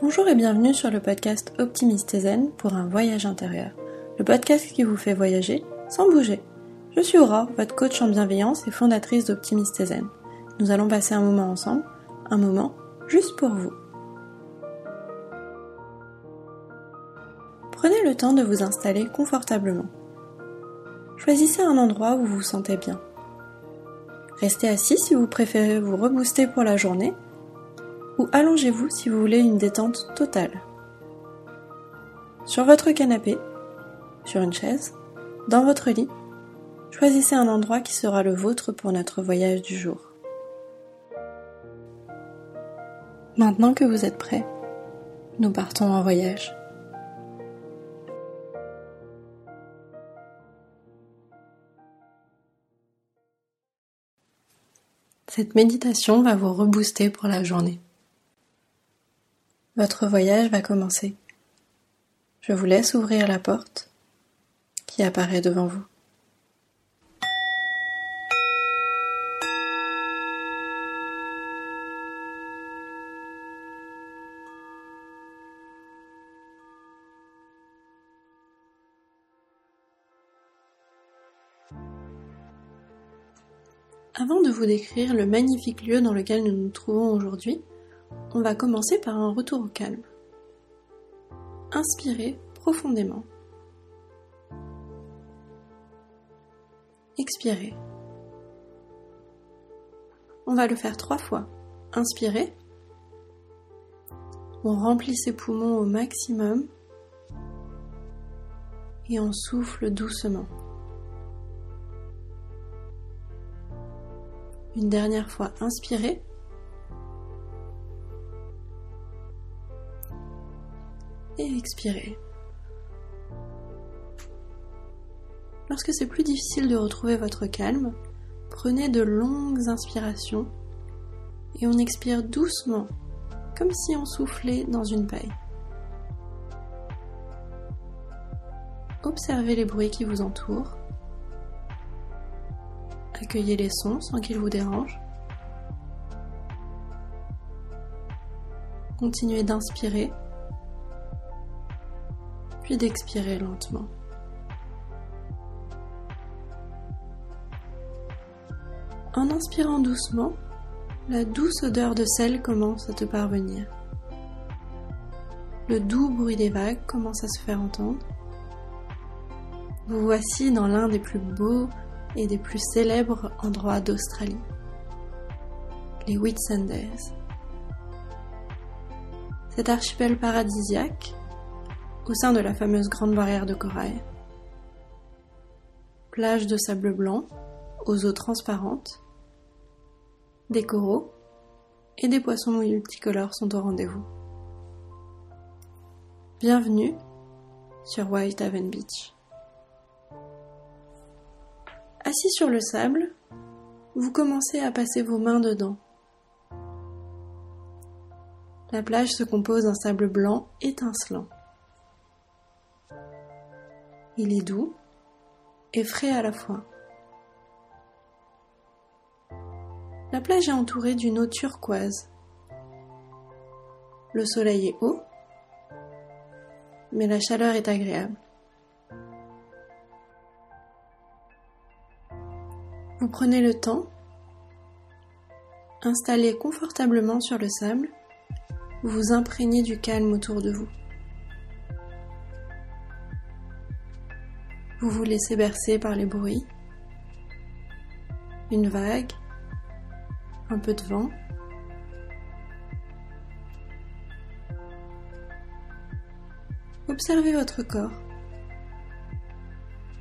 Bonjour et bienvenue sur le podcast Optimiste Zen pour un voyage intérieur. Le podcast qui vous fait voyager sans bouger. Je suis Aurore, votre coach en bienveillance et fondatrice d'Optimiste Zen. Nous allons passer un moment ensemble, un moment juste pour vous. Prenez le temps de vous installer confortablement. Choisissez un endroit où vous vous sentez bien. Restez assis si vous préférez vous rebooster pour la journée ou allongez-vous si vous voulez une détente totale. Sur votre canapé, sur une chaise, dans votre lit, choisissez un endroit qui sera le vôtre pour notre voyage du jour. Maintenant que vous êtes prêt, nous partons en voyage. Cette méditation va vous rebooster pour la journée. Votre voyage va commencer. Je vous laisse ouvrir la porte qui apparaît devant vous. Avant de vous décrire le magnifique lieu dans lequel nous nous trouvons aujourd'hui, on va commencer par un retour au calme. Inspirez profondément. Expirez. On va le faire trois fois. Inspirez. On remplit ses poumons au maximum et on souffle doucement. Une dernière fois, inspirez. Et expirez. Lorsque c'est plus difficile de retrouver votre calme, prenez de longues inspirations et on expire doucement, comme si on soufflait dans une paille. Observez les bruits qui vous entourent Accueillez les sons sans qu'ils vous dérangent. Continuez d'inspirer, puis d'expirer lentement. En inspirant doucement, la douce odeur de sel commence à te parvenir. Le doux bruit des vagues commence à se faire entendre. Vous voici dans l'un des plus beaux et des plus célèbres endroits d'Australie, les Whitsundays. Cet archipel paradisiaque, au sein de la fameuse Grande Barrière de Corail, plage de sable blanc aux eaux transparentes, des coraux et des poissons multicolores sont au rendez-vous. Bienvenue sur Whitehaven Beach. Assis sur le sable, vous commencez à passer vos mains dedans. La plage se compose d'un sable blanc étincelant. Il est doux et frais à la fois. La plage est entourée d'une eau turquoise. Le soleil est haut, mais la chaleur est agréable. Vous prenez le temps, installez confortablement sur le sable, vous vous imprégnez du calme autour de vous. Vous vous laissez bercer par les bruits, une vague, un peu de vent. Observez votre corps.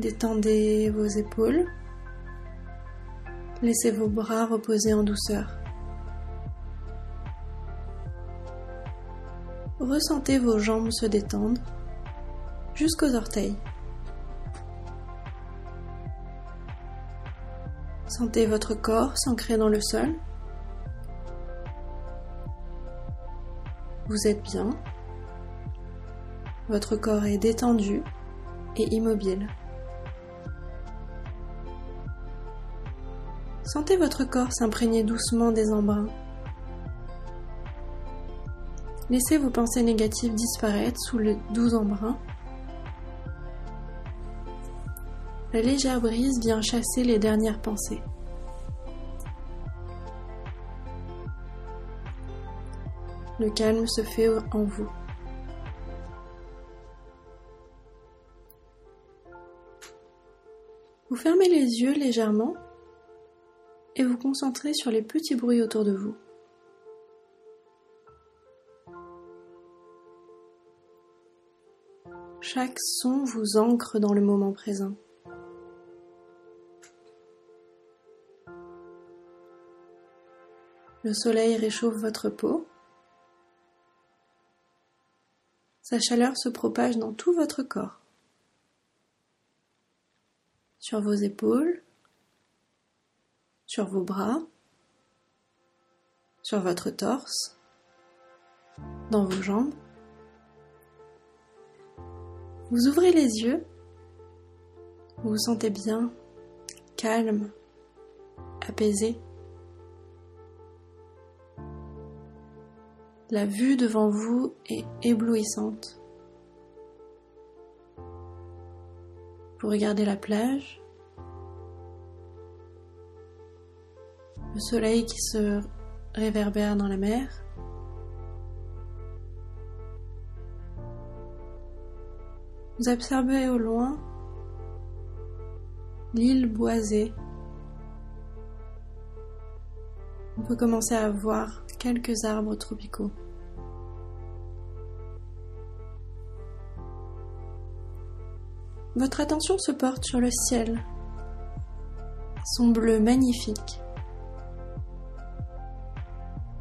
Détendez vos épaules. Laissez vos bras reposer en douceur. Ressentez vos jambes se détendre jusqu'aux orteils. Sentez votre corps s'ancrer dans le sol. Vous êtes bien. Votre corps est détendu et immobile. Sentez votre corps s'imprégner doucement des embruns. Laissez vos pensées négatives disparaître sous le doux embrun. La légère brise vient chasser les dernières pensées. Le calme se fait en vous. Vous fermez les yeux légèrement et vous concentrez sur les petits bruits autour de vous. Chaque son vous ancre dans le moment présent. Le soleil réchauffe votre peau. Sa chaleur se propage dans tout votre corps. Sur vos épaules, sur vos bras, sur votre torse, dans vos jambes. Vous ouvrez les yeux, vous vous sentez bien, calme, apaisé. La vue devant vous est éblouissante. Vous regardez la plage, le soleil qui se réverbère dans la mer. Vous observez au loin l'île boisée. On peut commencer à voir quelques arbres tropicaux. Votre attention se porte sur le ciel, son bleu magnifique.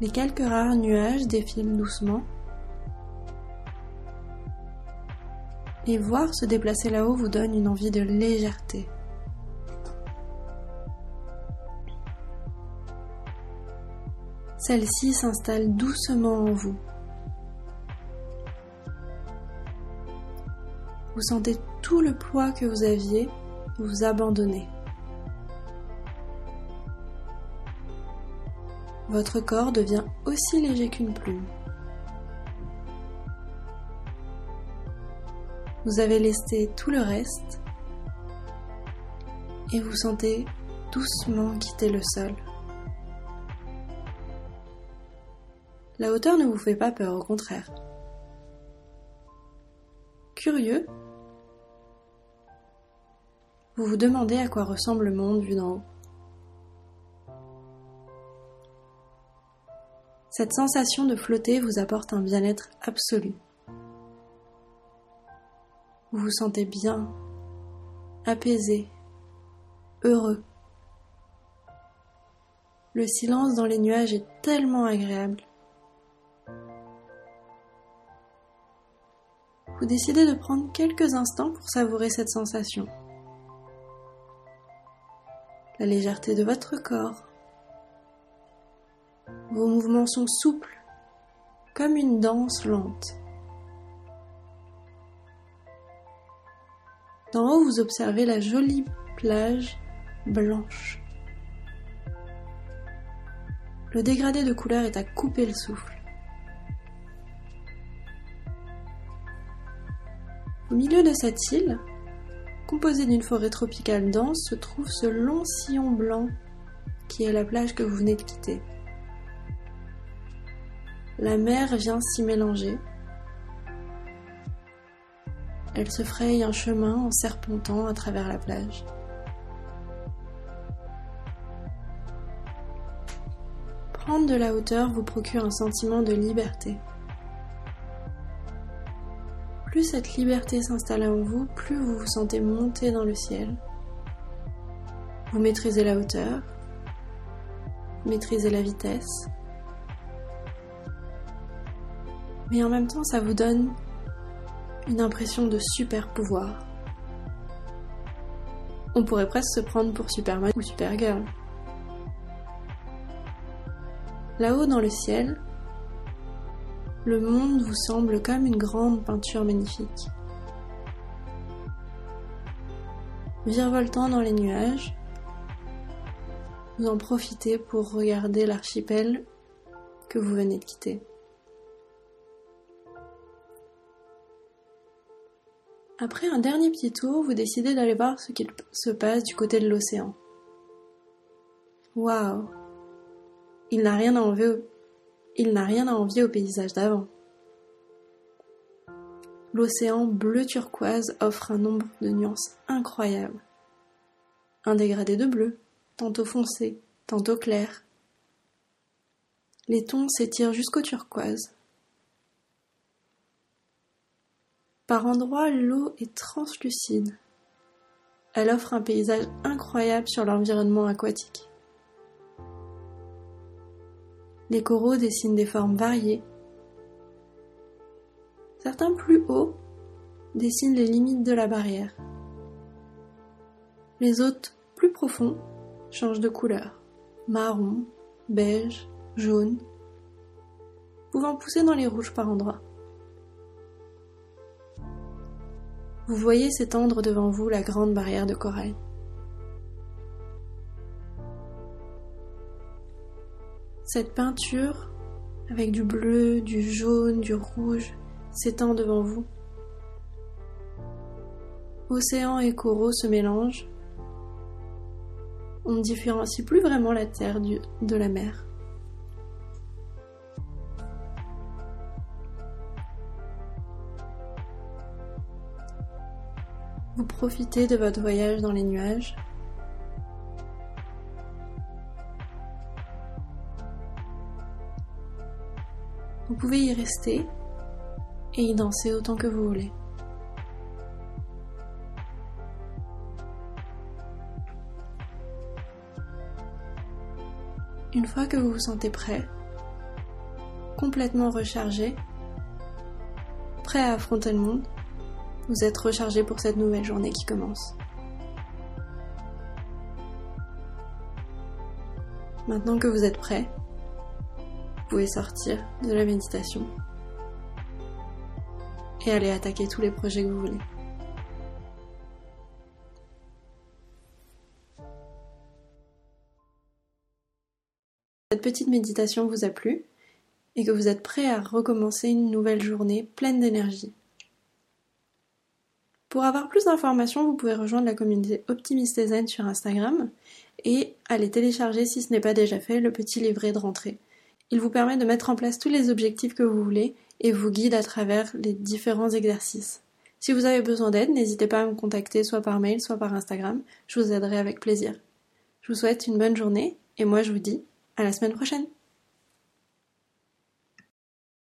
Les quelques rares nuages défilent doucement. Et voir se déplacer là-haut vous donne une envie de légèreté. Celle-ci s'installe doucement en vous. Vous sentez tout le poids que vous aviez vous abandonner. Votre corps devient aussi léger qu'une plume. Vous avez laissé tout le reste et vous sentez doucement quitter le sol. La hauteur ne vous fait pas peur, au contraire. Curieux, vous vous demandez à quoi ressemble le monde vu d'en haut. Cette sensation de flotter vous apporte un bien-être absolu. Vous vous sentez bien, apaisé, heureux. Le silence dans les nuages est tellement agréable. Vous décidez de prendre quelques instants pour savourer cette sensation. La légèreté de votre corps, vos mouvements sont souples, comme une danse lente. D'en haut, vous observez la jolie plage blanche. Le dégradé de couleur est à couper le souffle. Au milieu de cette île, composée d'une forêt tropicale dense, se trouve ce long sillon blanc qui est la plage que vous venez de quitter. La mer vient s'y mélanger. Elle se fraye un chemin en serpentant à travers la plage. Prendre de la hauteur vous procure un sentiment de liberté. Plus cette liberté s'installe en vous, plus vous vous sentez monter dans le ciel. Vous maîtrisez la hauteur, maîtrisez la vitesse, mais en même temps ça vous donne une impression de super pouvoir. On pourrait presque se prendre pour Superman ou Supergirl. Là-haut dans le ciel, le monde vous semble comme une grande peinture magnifique. Virevoltant dans les nuages, vous en profitez pour regarder l'archipel que vous venez de quitter. Après un dernier petit tour, vous décidez d'aller voir ce qu'il se passe du côté de l'océan. Waouh Il n'a rien à enlever il n'a rien à envier au paysage d'avant. L'océan bleu turquoise offre un nombre de nuances incroyables. Un dégradé de bleu, tantôt foncé, tantôt clair. Les tons s'étirent jusqu'au turquoise. Par endroits, l'eau est translucide. Elle offre un paysage incroyable sur l'environnement aquatique. Les coraux dessinent des formes variées. Certains plus hauts dessinent les limites de la barrière. Les autres, plus profonds, changent de couleur. Marron, beige, jaune, pouvant pousser dans les rouges par endroits. Vous voyez s'étendre devant vous la grande barrière de corail. Cette peinture, avec du bleu, du jaune, du rouge, s'étend devant vous. Océan et coraux se mélangent. On ne différencie plus vraiment la terre de la mer. Vous profitez de votre voyage dans les nuages. Pouvez y rester et y danser autant que vous voulez. Une fois que vous vous sentez prêt, complètement rechargé, prêt à affronter le monde, vous êtes rechargé pour cette nouvelle journée qui commence. Maintenant que vous êtes prêt, vous pouvez sortir de la méditation et aller attaquer tous les projets que vous voulez. Cette petite méditation vous a plu et que vous êtes prêt à recommencer une nouvelle journée pleine d'énergie. Pour avoir plus d'informations, vous pouvez rejoindre la communauté Optimiste Design sur Instagram et aller télécharger, si ce n'est pas déjà fait, le petit livret de rentrée. Il vous permet de mettre en place tous les objectifs que vous voulez et vous guide à travers les différents exercices. Si vous avez besoin d'aide, n'hésitez pas à me contacter soit par mail, soit par Instagram. Je vous aiderai avec plaisir. Je vous souhaite une bonne journée et moi je vous dis à la semaine prochaine.